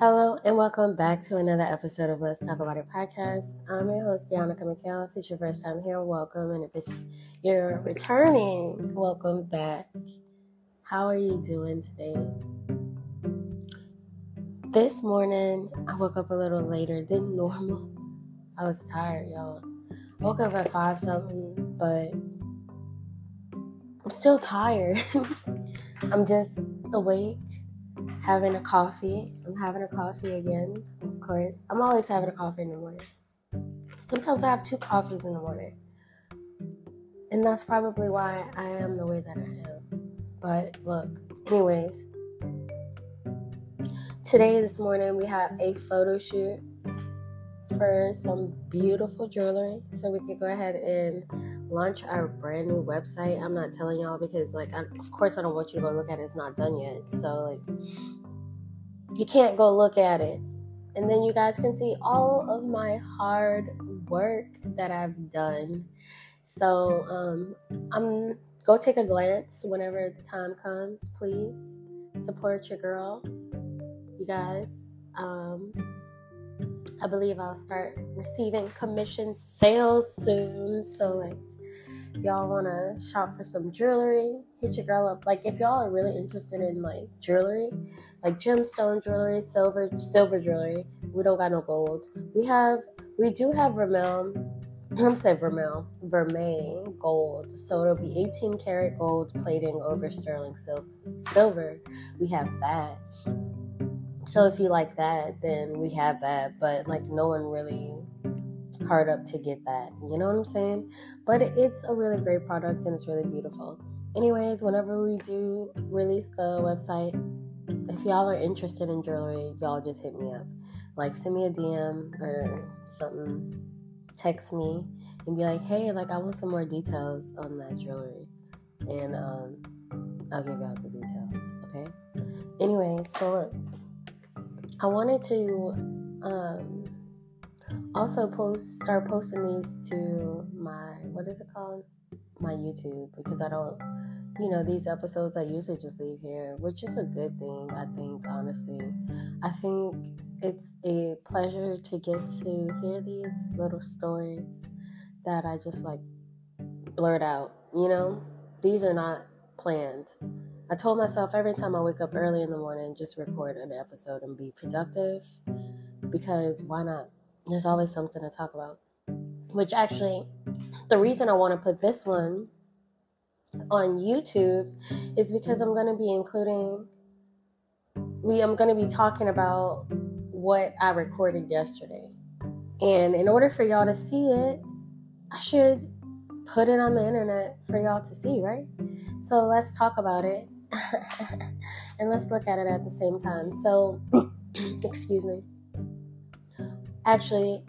Hello and welcome back to another episode of Let's Talk About It podcast. I'm your host, Bianca McHale. If it's your first time here, welcome. And if it's you're returning, welcome back. How are you doing today? This morning, I woke up a little later than normal. I was tired, y'all. woke up at five something, but I'm still tired. I'm just awake having a coffee. Having a coffee again, of course. I'm always having a coffee in the morning. Sometimes I have two coffees in the morning. And that's probably why I am the way that I am. But look, anyways, today, this morning, we have a photo shoot for some beautiful jewelry. So we could go ahead and launch our brand new website. I'm not telling y'all because, like, I, of course, I don't want you to go look at it. It's not done yet. So, like, you can't go look at it. And then you guys can see all of my hard work that I've done. So, um, I'm go take a glance whenever the time comes. Please support your girl, you guys. Um, I believe I'll start receiving commission sales soon. So, like, y'all want to shop for some jewelry, hit your girl up. Like if y'all are really interested in like jewelry, like gemstone jewelry, silver silver jewelry. We don't got no gold. We have we do have vermel. I'm saying vermeil, vermeil gold. So it'll be 18 karat gold plating over sterling sil- silver. We have that. So if you like that, then we have that. But like no one really hard up to get that. You know what I'm saying? But it's a really great product and it's really beautiful. Anyways, whenever we do release the website, if y'all are interested in jewelry, y'all just hit me up. Like send me a DM or something, text me and be like, hey, like I want some more details on that jewelry. And um, I'll give y'all the details, okay? Anyway, so look, I wanted to um, also post start posting these to my what is it called? My youtube because i don't you know these episodes i usually just leave here which is a good thing i think honestly. I think it's a pleasure to get to hear these little stories that i just like blurt out you know? These are not planned. I told myself every time i wake up early in the morning just record an episode and be productive because why not there's always something to talk about. Which actually, the reason I want to put this one on YouTube is because I'm going to be including, we I'm going to be talking about what I recorded yesterday. And in order for y'all to see it, I should put it on the internet for y'all to see, right? So let's talk about it and let's look at it at the same time. So, excuse me. Actually,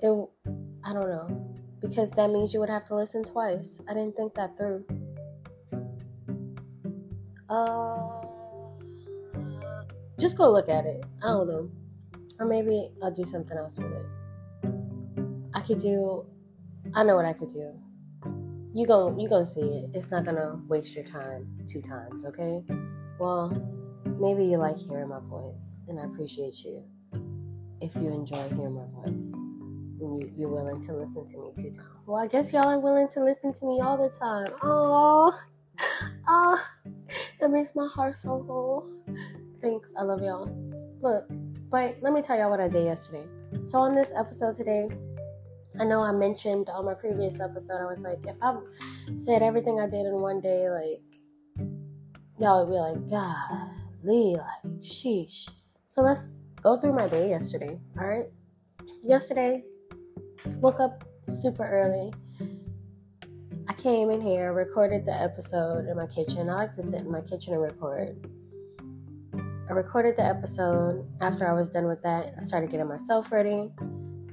it I don't know because that means you would have to listen twice. I didn't think that through. Uh, just go look at it. I don't know, or maybe I'll do something else with it. I could do. I know what I could do. You go. You gonna see it. It's not gonna waste your time two times. Okay. Well, maybe you like hearing my voice, and I appreciate you if you mm-hmm. enjoy hearing my voice and you, you're willing to listen to me two times. Well, I guess y'all are willing to listen to me all the time. Oh, oh, that makes my heart so whole. Thanks. I love y'all. Look, but let me tell y'all what I did yesterday. So, on this episode today, I know I mentioned on my previous episode, I was like, if I said everything I did in one day, like, y'all would be like, God, Lee, like, sheesh. So let's go through my day yesterday. All right. Yesterday, woke up super early. I came in here, recorded the episode in my kitchen. I like to sit in my kitchen and record. I recorded the episode. After I was done with that, I started getting myself ready.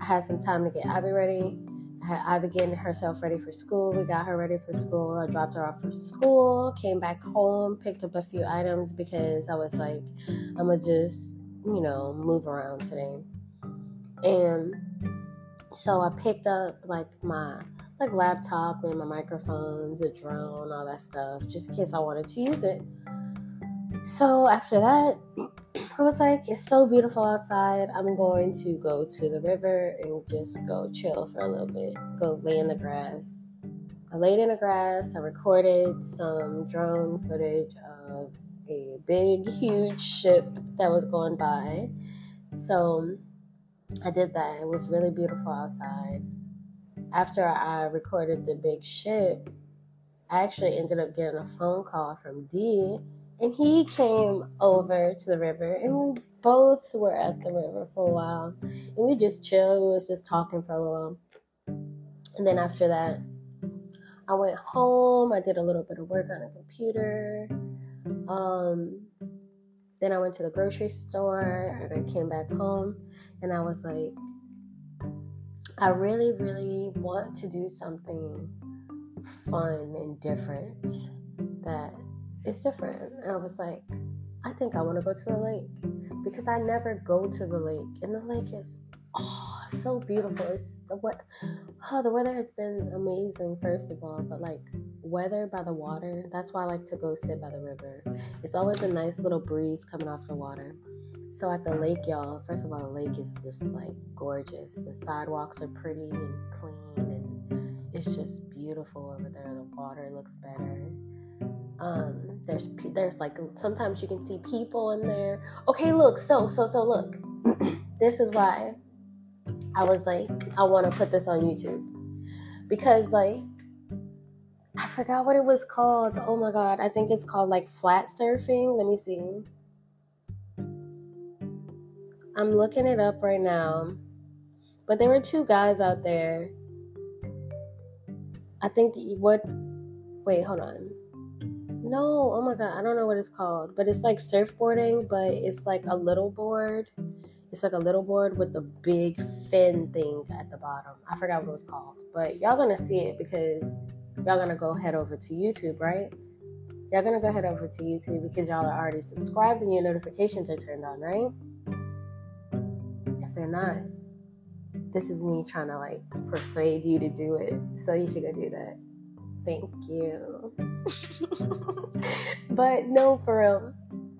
I had some time to get Abby ready. I had Abby getting herself ready for school. We got her ready for school. I dropped her off for school, came back home, picked up a few items because I was like, I'm gonna just you know, move around today. And so I picked up like my like laptop and my microphones, a drone, all that stuff, just in case I wanted to use it. So after that, I was like, it's so beautiful outside. I'm going to go to the river and just go chill for a little bit, go lay in the grass. I laid in the grass, I recorded some drone footage a big, huge ship that was going by. So I did that. It was really beautiful outside. After I recorded the big ship, I actually ended up getting a phone call from D and he came over to the river and we both were at the river for a while and we just chilled we was just talking for a little while and then after that i went home i did a little bit of work on a computer um, then i went to the grocery store and i came back home and i was like i really really want to do something fun and different that is different. And I was like, I think I want to go to the lake because I never go to the lake, and the lake is oh so beautiful. It's the what oh the weather has been amazing first of all, but like weather by the water. That's why I like to go sit by the river. It's always a nice little breeze coming off the water. So at the lake, y'all, first of all, the lake is just like gorgeous. The sidewalks are pretty and clean, and it's just beautiful over there. The water looks better. Um, there's there's like sometimes you can see people in there. Okay, look, so so so look. this is why I was like, I want to put this on YouTube because like I forgot what it was called. Oh my god, I think it's called like flat surfing. Let me see. I'm looking it up right now. But there were two guys out there. I think what wait, hold on. No, oh my god, I don't know what it's called, but it's like surfboarding, but it's like a little board. It's like a little board with a big fin thing at the bottom. I forgot what it was called, but y'all gonna see it because y'all gonna go head over to YouTube, right? Y'all gonna go head over to YouTube because y'all are already subscribed and your notifications are turned on, right? If they're not, this is me trying to like persuade you to do it. So you should go do that. Thank you. but no, for real,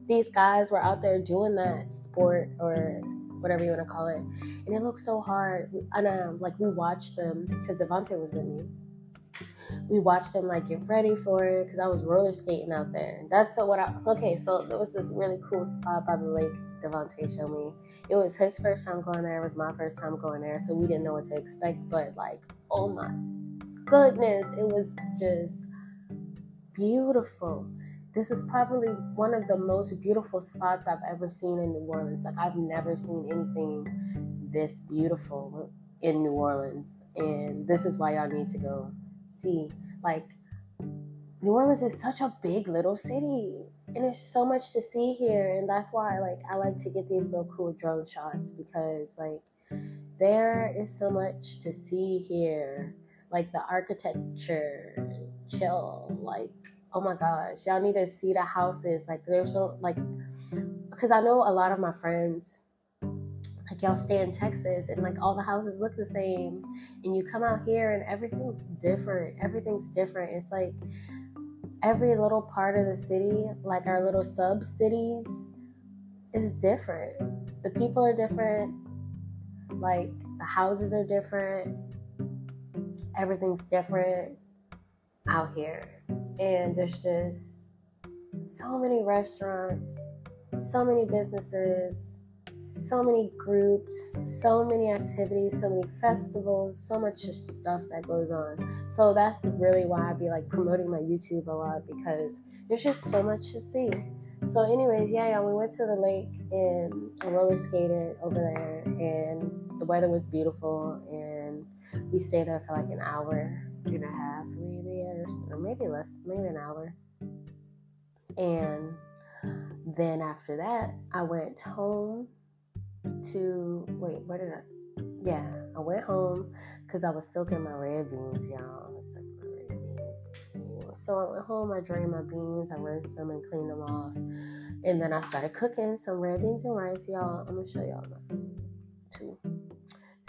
these guys were out there doing that sport or whatever you want to call it, and it looked so hard. And um, like we watched them because Devontae was with me. We watched them like get ready for it because I was roller skating out there. That's so what I okay. So there was this really cool spot by the lake. Devontae showed me. It was his first time going there. It was my first time going there, so we didn't know what to expect. But like, oh my goodness, it was just beautiful. This is probably one of the most beautiful spots I've ever seen in New Orleans. Like, I've never seen anything this beautiful in New Orleans. And this is why y'all need to go see. Like, New Orleans is such a big little city. And there's so much to see here. And that's why like I like to get these little cool drone shots because like there is so much to see here like the architecture, chill. Like, oh my gosh, y'all need to see the houses. Like, they're so like, because I know a lot of my friends, like y'all stay in Texas and like all the houses look the same, and you come out here and everything's different. Everything's different. It's like every little part of the city, like our little sub cities, is different. The people are different. Like the houses are different everything's different out here. And there's just so many restaurants, so many businesses, so many groups, so many activities, so many festivals, so much stuff that goes on. So that's really why I'd be like promoting my YouTube a lot because there's just so much to see. So, anyways, yeah, yeah, we went to the lake and I roller skated over there, and the weather was beautiful, and we stayed there for like an hour and a half, maybe, or maybe less, maybe an hour. And then after that, I went home to wait. Where did I? Yeah, I went home because I was soaking my red beans, y'all. My red beans. So I went home. I drained my beans. I rinsed them and cleaned them off. And then I started cooking some red beans and rice, y'all. I'm gonna show y'all my food.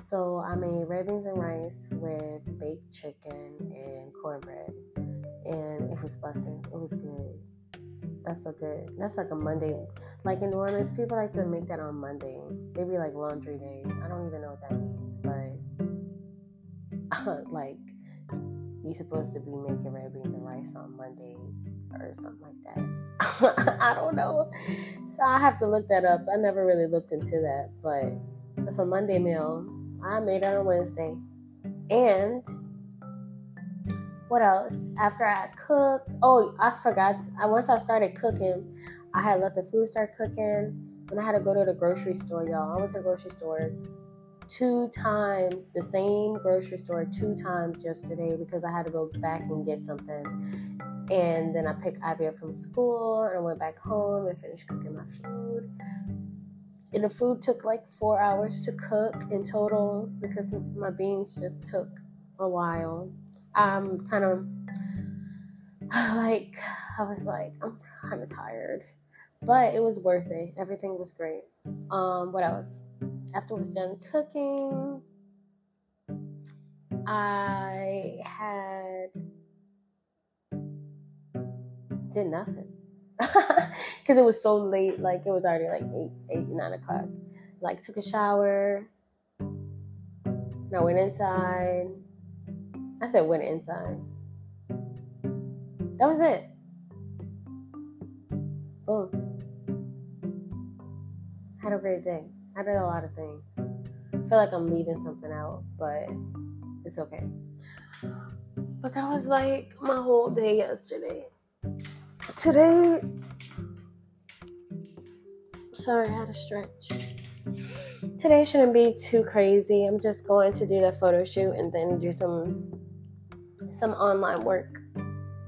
So I made red beans and rice with baked chicken and cornbread, and it was busting. It was good. That's a good. That's like a Monday. Like in New Orleans, people like to make that on Monday. They be like laundry day. I don't even know what that means, but like you're supposed to be making red beans and rice on Mondays or something like that. I don't know. So I have to look that up. I never really looked into that, but it's a Monday meal. I made it on Wednesday. And what else? After I cooked, oh, I forgot. I once I started cooking, I had let the food start cooking, and I had to go to the grocery store, y'all. I went to the grocery store two times, the same grocery store two times yesterday because I had to go back and get something. And then I picked Ivy up from school and I went back home and finished cooking my food. And the food took like four hours to cook in total because my beans just took a while. I'm kind of like, I was like, I'm kind of tired, but it was worth it. Everything was great. Um, what else? after I was done cooking, I had did nothing because it was so late. Like it was already like eight, eight, nine o'clock. Like took a shower. And I went inside. I said went inside. That was it. Boom. Had a great day. I did a lot of things. I feel like I'm leaving something out, but it's okay. But that was like my whole day yesterday. Today, sorry, I had to stretch. Today shouldn't be too crazy. I'm just going to do the photo shoot and then do some some online work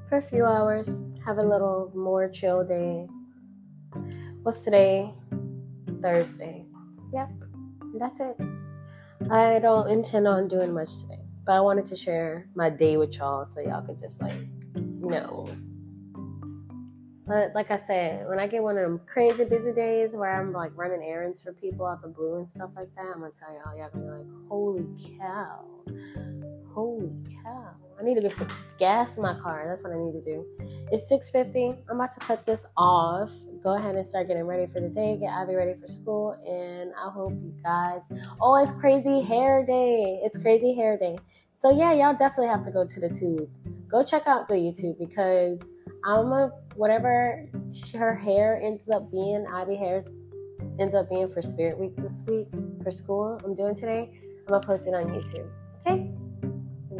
for a few hours. Have a little more chill day. What's today? Thursday. Yep, that's it. I don't intend on doing much today, but I wanted to share my day with y'all so y'all could just like know. But like I said, when I get one of them crazy busy days where I'm like running errands for people out the blue and stuff like that, I'm gonna tell y'all, y'all gonna be like, holy cow, holy cow. I need to get gas in my car. That's what I need to do. It's 6:50. I'm about to cut this off. Go ahead and start getting ready for the day. Get Ivy ready for school, and I hope you guys. Oh, it's crazy hair day. It's crazy hair day. So yeah, y'all definitely have to go to the tube. Go check out the YouTube because I'm a whatever her hair ends up being. Ivy hairs ends up being for Spirit Week this week for school. I'm doing today. I'm gonna post it on YouTube. Okay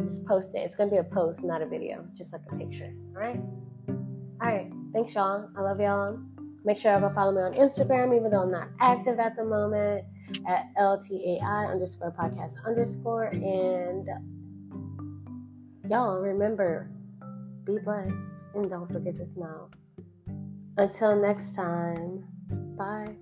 I'm just post it. It's gonna be a post, not a video, just like a picture. All right. All right. Thanks, y'all. I love y'all. Make sure y'all go follow me on Instagram, even though I'm not active at the moment, at LTAI underscore podcast underscore. And y'all remember, be blessed and don't forget to smile. Until next time, bye.